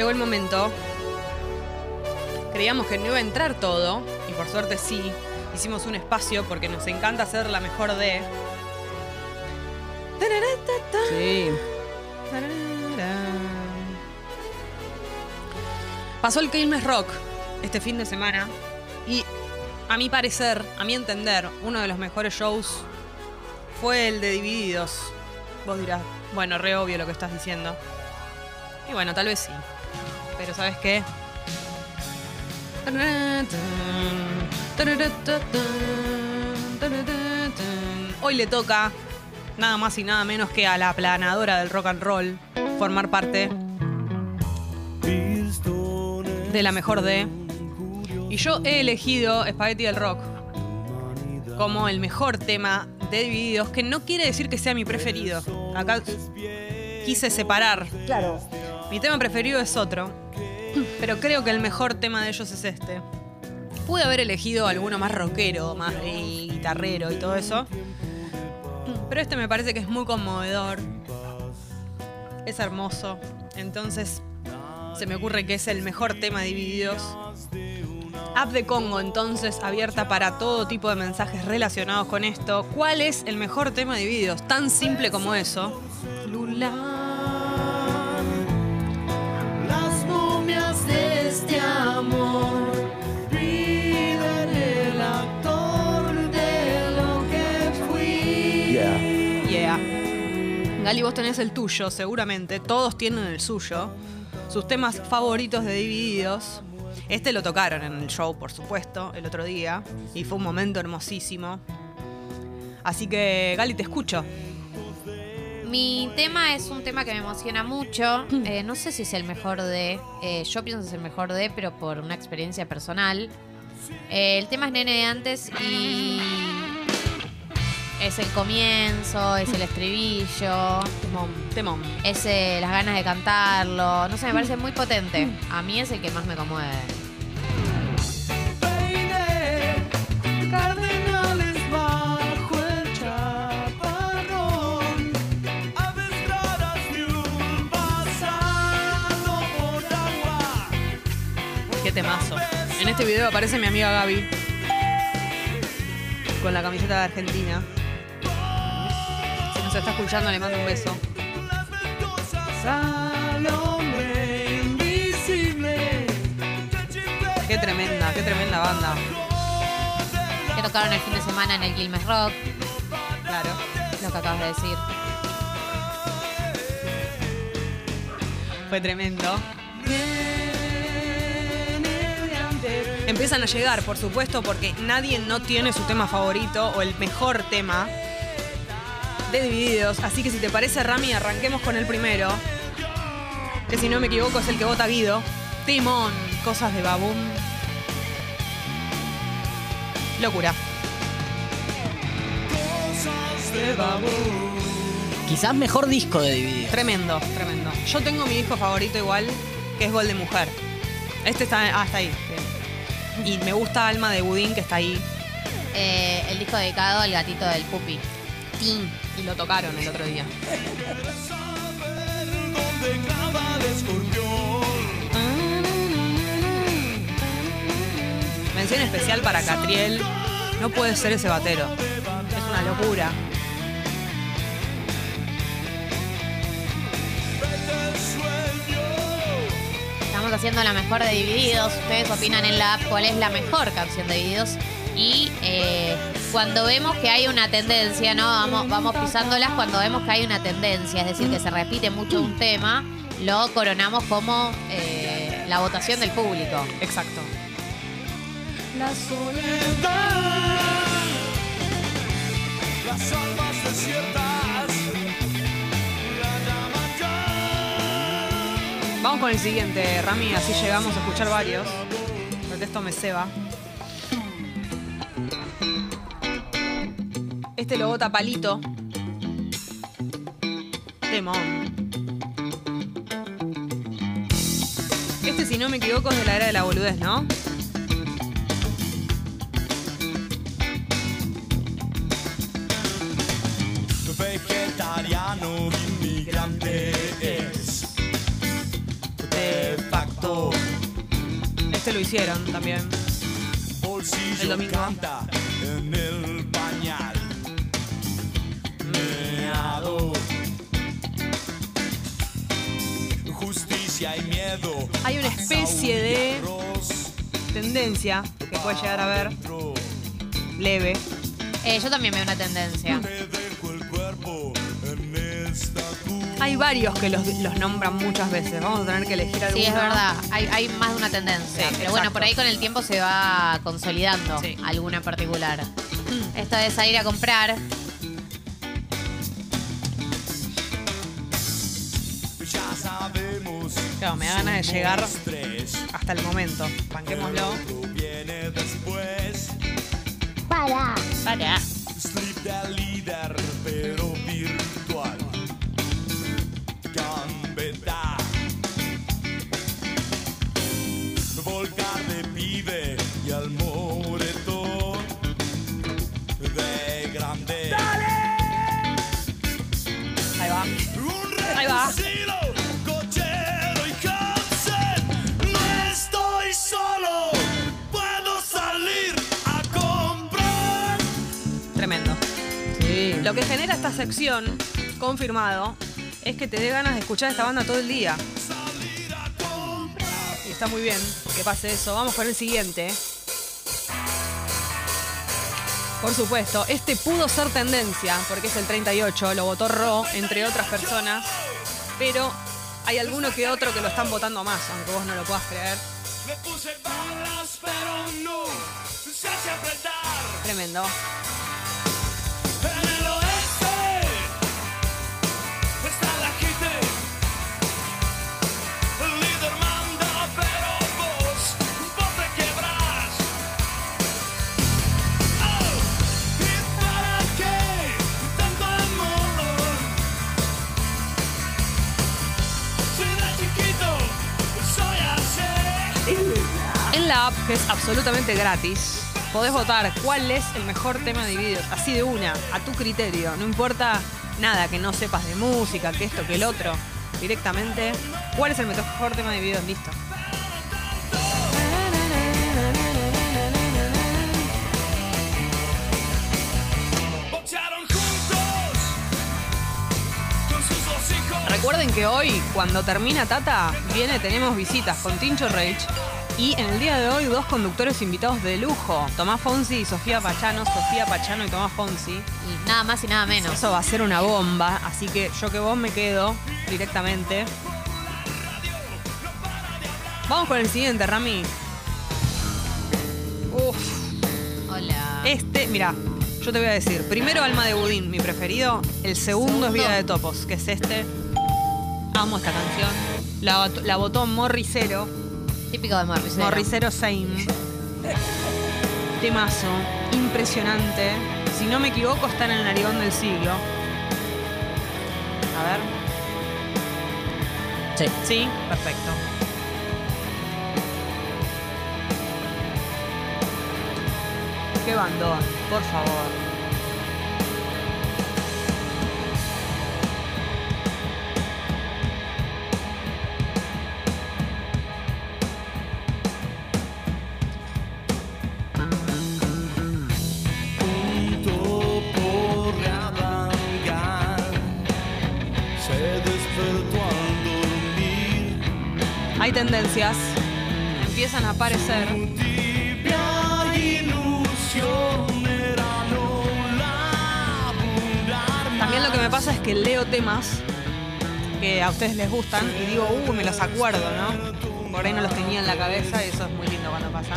Llegó el momento. Creíamos que no iba a entrar todo, y por suerte sí. Hicimos un espacio porque nos encanta hacer la mejor de. Sí. Pasó el Quilmes Rock este fin de semana y a mi parecer, a mi entender, uno de los mejores shows fue el de Divididos. Vos dirás, bueno, re obvio lo que estás diciendo. Y bueno, tal vez sí. Pero ¿sabes qué? Hoy le toca nada más y nada menos que a la aplanadora del rock and roll formar parte de la mejor de. Y yo he elegido Spaghetti del Rock como el mejor tema de Divididos, que no quiere decir que sea mi preferido. Acá quise separar. Claro. Mi tema preferido es otro, pero creo que el mejor tema de ellos es este. Pude haber elegido alguno más rockero, más guitarrero y todo eso. Pero este me parece que es muy conmovedor. Es hermoso. Entonces, se me ocurre que es el mejor tema de Divididos. App de Congo, entonces, abierta para todo tipo de mensajes relacionados con esto. ¿Cuál es el mejor tema de Divididos? Tan simple como eso. Lula. Gali, vos tenés el tuyo, seguramente. Todos tienen el suyo. Sus temas favoritos de Divididos. Este lo tocaron en el show, por supuesto, el otro día. Y fue un momento hermosísimo. Así que, Gali, te escucho. Mi tema es un tema que me emociona mucho. Eh, no sé si es el mejor de. eh, yo pienso que es el mejor de, pero por una experiencia personal. Eh, el tema es Nene de antes y. Es el comienzo, es el estribillo, Temón, temón. es eh, las ganas de cantarlo. No sé, me parece muy potente. A mí es el que más me conmueve. En este video aparece mi amiga Gaby. Con la camiseta de Argentina. Si nos está escuchando, le mando un beso. Qué tremenda, qué tremenda banda. Que tocaron el fin de semana en el Quilmes Rock, Claro. lo que acabas de decir. Fue tremendo. Empiezan a llegar, por supuesto, porque nadie no tiene su tema favorito o el mejor tema de Divididos. Así que si te parece, Rami, arranquemos con el primero. Que si no me equivoco es el que vota Guido. Timón, cosas de Babum. Locura. Quizás mejor disco de Divididos. Tremendo, tremendo. Yo tengo mi disco favorito igual, que es Gol de Mujer. Este está, ah, está ahí. bien. Y me gusta Alma de Budín, que está ahí. Eh, el disco dedicado al gatito del pupi. Tin. Y lo tocaron el otro día. Mención especial para Catriel. No puede ser ese batero. Es una locura. Haciendo la mejor de Divididos. Ustedes opinan en la app cuál es la mejor canción de Divididos. Y eh, cuando vemos que hay una tendencia, ¿no? Vamos, vamos pisándolas cuando vemos que hay una tendencia, es decir, que se repite mucho un tema, lo coronamos como eh, la votación del público. Exacto. La soledad, las almas desiertas, Vamos con el siguiente, Rami, así llegamos a escuchar varios. Porque esto me ceba. Este lo vota Palito. Temón. Este, si no me equivoco, es de la era de la boludez, ¿no? Vegetariano inmigrante hicieron también. Bolsillo El domingo. canta en el pañal. Meado. Justicia y miedo. Hay una especie de tendencia que puede llegar a ver leve. Eh, yo también veo una tendencia. Hay varios que los, los nombran muchas veces. Vamos a tener que elegir alguno. Sí, es verdad. Hay, hay más de una tendencia. Sí, Pero bueno, por ahí con el tiempo se va consolidando Sí. alguna en particular. Esto de salir a comprar. Ya sabemos. Claro, me da ganas de llegar hasta el momento. Banquémoslo. Para. Strip de líder, pero Volcar de pibe y al moretón de grande. Ahí va. Un Ahí va. cochero y Hansen. No estoy solo, puedo salir a comprar. Tremendo. Sí. Lo que genera esta sección, confirmado, es que te dé ganas de escuchar esta banda todo el día. Está muy bien que pase eso. Vamos con el siguiente. Por supuesto, este pudo ser tendencia, porque es el 38, lo votó Ro, entre otras personas, pero hay alguno que otro que lo están votando más, aunque vos no lo puedas creer. Le app, que es absolutamente gratis, podés votar cuál es el mejor tema de Divididos. Así de una, a tu criterio. No importa nada que no sepas de música, que esto, que el otro. Directamente, ¿cuál es el mejor tema de Divididos? Listo. Recuerden que hoy, cuando termina Tata, viene, tenemos visitas con Tincho Rage. Y en el día de hoy, dos conductores invitados de lujo: Tomás Fonsi y Sofía Pachano. Sofía Pachano y Tomás Fonsi. Y nada más y nada menos. Eso va a ser una bomba, así que yo que vos me quedo directamente. Vamos con el siguiente, Rami. Uf, Hola. este, mira, yo te voy a decir. Primero Alma de Budín, mi preferido. El segundo, es. Vida de Topos, que es este. Amo esta canción. La, la votó Morricero. Típico de Morricero. Morricero Same. Temazo. Impresionante. Si no me equivoco, está en el narigón del siglo. A ver. Sí. Sí, perfecto. Qué bandón, por favor. Tendencias. Empiezan a aparecer. También lo que me pasa es que leo temas que a ustedes les gustan y digo, uh, me los acuerdo, ¿no? Por ahí no los tenía en la cabeza y eso es muy lindo cuando pasa.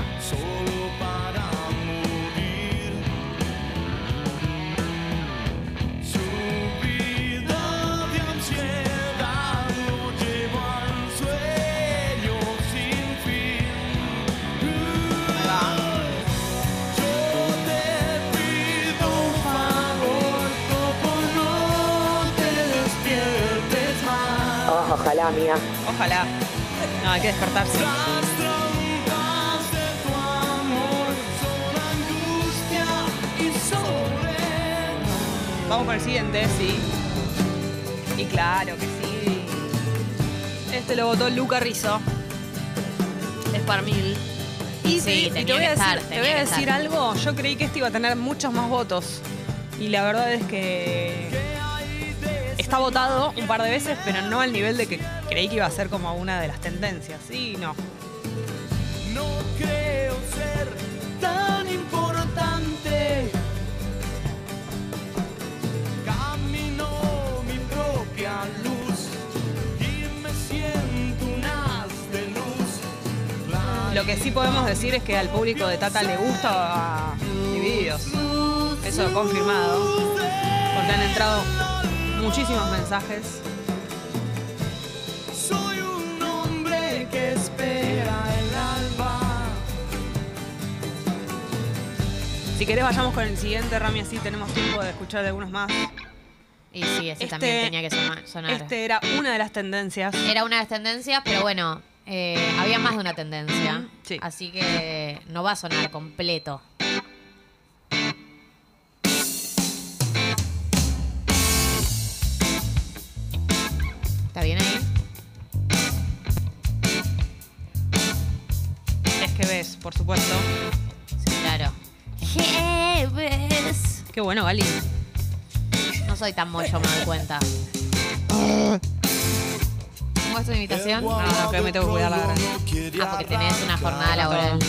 Amiga. Ojalá. No, hay que despertarse. Vamos con el siguiente, sí. Y claro que sí. Este lo votó Luca Rizzo. Es para mil. Y Sí, te, y te voy que a decir, estar, te voy a decir algo. Yo creí que este iba a tener muchos más votos. Y la verdad es que está votado un par de veces, pero no al nivel de que creí que iba a ser como una de las tendencias. Sí, no. No creo ser tan importante. Camino mi propia luz y me siento un haz de luz. Lo que sí podemos decir es que al público de Tata le gusta Divididos. Eso confirmado. Porque han entrado muchísimos mensajes. Si querés vayamos con el siguiente, Rami, así tenemos tiempo de escuchar de algunos más. Y sí, ese Este- también tenía que sonar. Este era una de las tendencias. Era una de las tendencias, pero bueno, eh, había más de una tendencia. Sí. Así que no va a sonar completo. ¿Está bien ahí? Es que ves, por supuesto. Jeves. Qué bueno, Gali. No soy tan mollo, me doy cuenta. ¿Cómo es tu invitación? No, no, que me tengo que cuidar la garganta. Ah, porque tenés una jornada laboral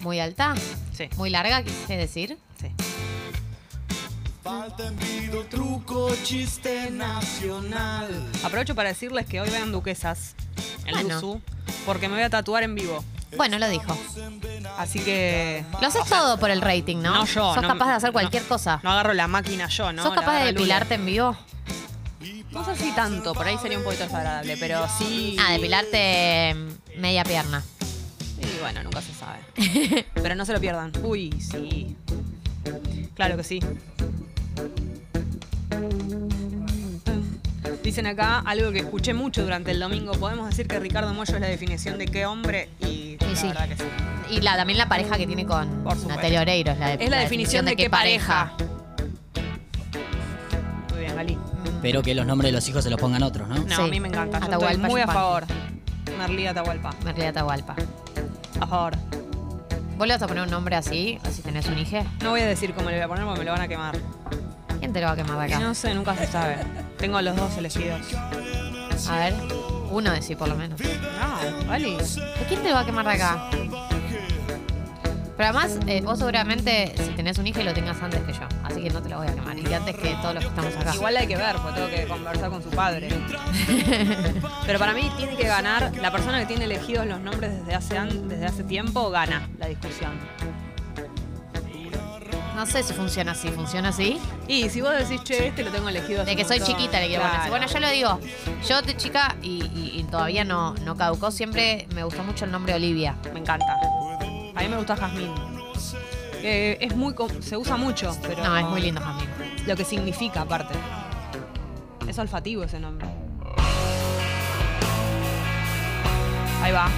muy alta. Sí, Muy larga, quise decir. sí. Falta envido, truco, chiste nacional. Aprovecho para decirles que hoy vean Duquesas en Bueno. Luzu, porque me voy a tatuar en vivo. Bueno, lo dijo. Así que. Lo haces todo por el rating, ¿no? No yo. Sos no- capaz de hacer no- cualquier cosa. No agarro la máquina yo, ¿no? ¿Sos La capaz de depilarte en vivo? No sé si tanto, por ahí sería un poquito desagradable, pero sí. Ah, depilarte media pierna. Y bueno, nunca se sabe. Pero no se lo pierdan. Uy, sí. Claro que sí. Dicen acá algo que escuché mucho durante el domingo. Podemos decir que Ricardo Mollo es la definición de qué hombre y, la sí. verdad que sí. Y la, también la pareja que tiene con. Natalia Oreiro. Es la, de- Es la, definición, de, qué pareja. Muy bien, Gali. Pero que los nombres de los hijos se los pongan otros, ¿no? No, Sí. a mí me encanta. Yo estoy Atahualpa muy a favor. Merlí Atahualpa. Merlí Atahualpa. A favor. ¿Vos le vas a poner un nombre así, si tenés un hijo? No voy a decir cómo le voy a poner porque me lo van a quemar. ¿Quién te lo va a quemar de acá? No sé, nunca se sabe. Tengo los dos elegidos. A ver, uno de sí por lo menos. No, Gali. ¿De quién te va a quemar de acá? Pero además, eh, vos seguramente, si tenés un hijo, lo tengas antes que yo. Así que no te lo voy a quemar. Y antes que todos los que estamos acá. Igual hay que ver, porque tengo que conversar con su padre. Pero para mí tiene que ganar, la persona que tiene elegidos los nombres desde hace, desde hace tiempo gana la discusión. No sé si funciona así. ¿Funciona así? Y si vos decís, che, este lo tengo elegido De que soy montón", chiquita le quiero poner claro. Bueno, yo lo digo. Yo de chica, y, y- y todavía no, no caducó, siempre me gustó mucho el nombre Olivia. Me encanta. A mí me gusta Jazmín. Es muy, se usa mucho, pero... No, es muy lindo Jasmine. Lo que significa, aparte. Es olfativo ese nombre. Ahí va.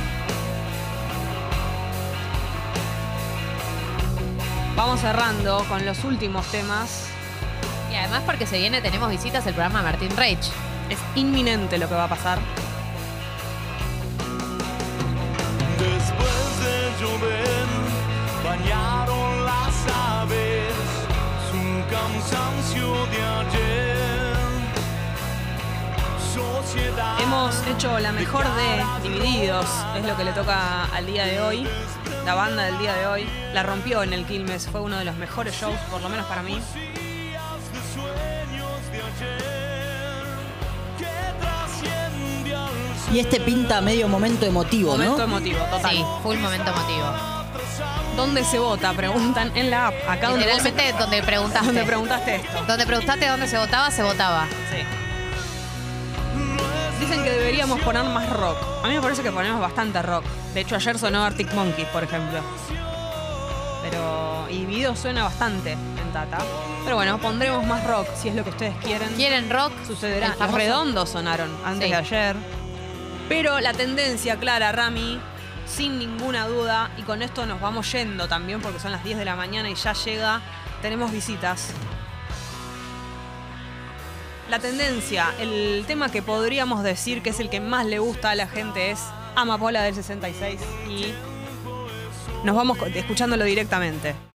Vamos cerrando con los últimos temas. Y además porque se viene, tenemos visitas el programa Martín Reich. Es inminente lo que va a pasar. Después de llover, bañaron las aves su cansancio de ayer. Sociedad. Hemos hecho la mejor de Divididos, es lo que le toca al día de hoy. La banda del día de hoy la rompió en el Quilmes, fue uno de los mejores shows, por lo menos para mí. Y este pinta medio momento emotivo, Momento ¿no? emotivo, total. Sí, full momento emotivo. ¿Dónde se vota? Preguntan en la app. Acá donde, vos- Literalmente donde preguntaste. donde preguntaste esto. Donde preguntaste dónde se votaba, se votaba. Sí. Dicen que deberíamos poner más rock. A mí me parece que ponemos bastante rock. De hecho, ayer sonó Arctic Monkeys, por ejemplo. Pero. Y video suena bastante en Tata. Pero bueno, pondremos más rock si es lo que ustedes quieren. ¿Quieren rock? Sucederá. Los redondos sonaron antes Sí. de ayer. Pero la tendencia clara, Rami, sin ninguna duda, y con esto nos vamos yendo también porque son las 10 de la mañana y ya llega, tenemos visitas. La tendencia, el tema que podríamos decir que es el que más le gusta a la gente es Amapola del 66 y nos vamos escuchándolo directamente.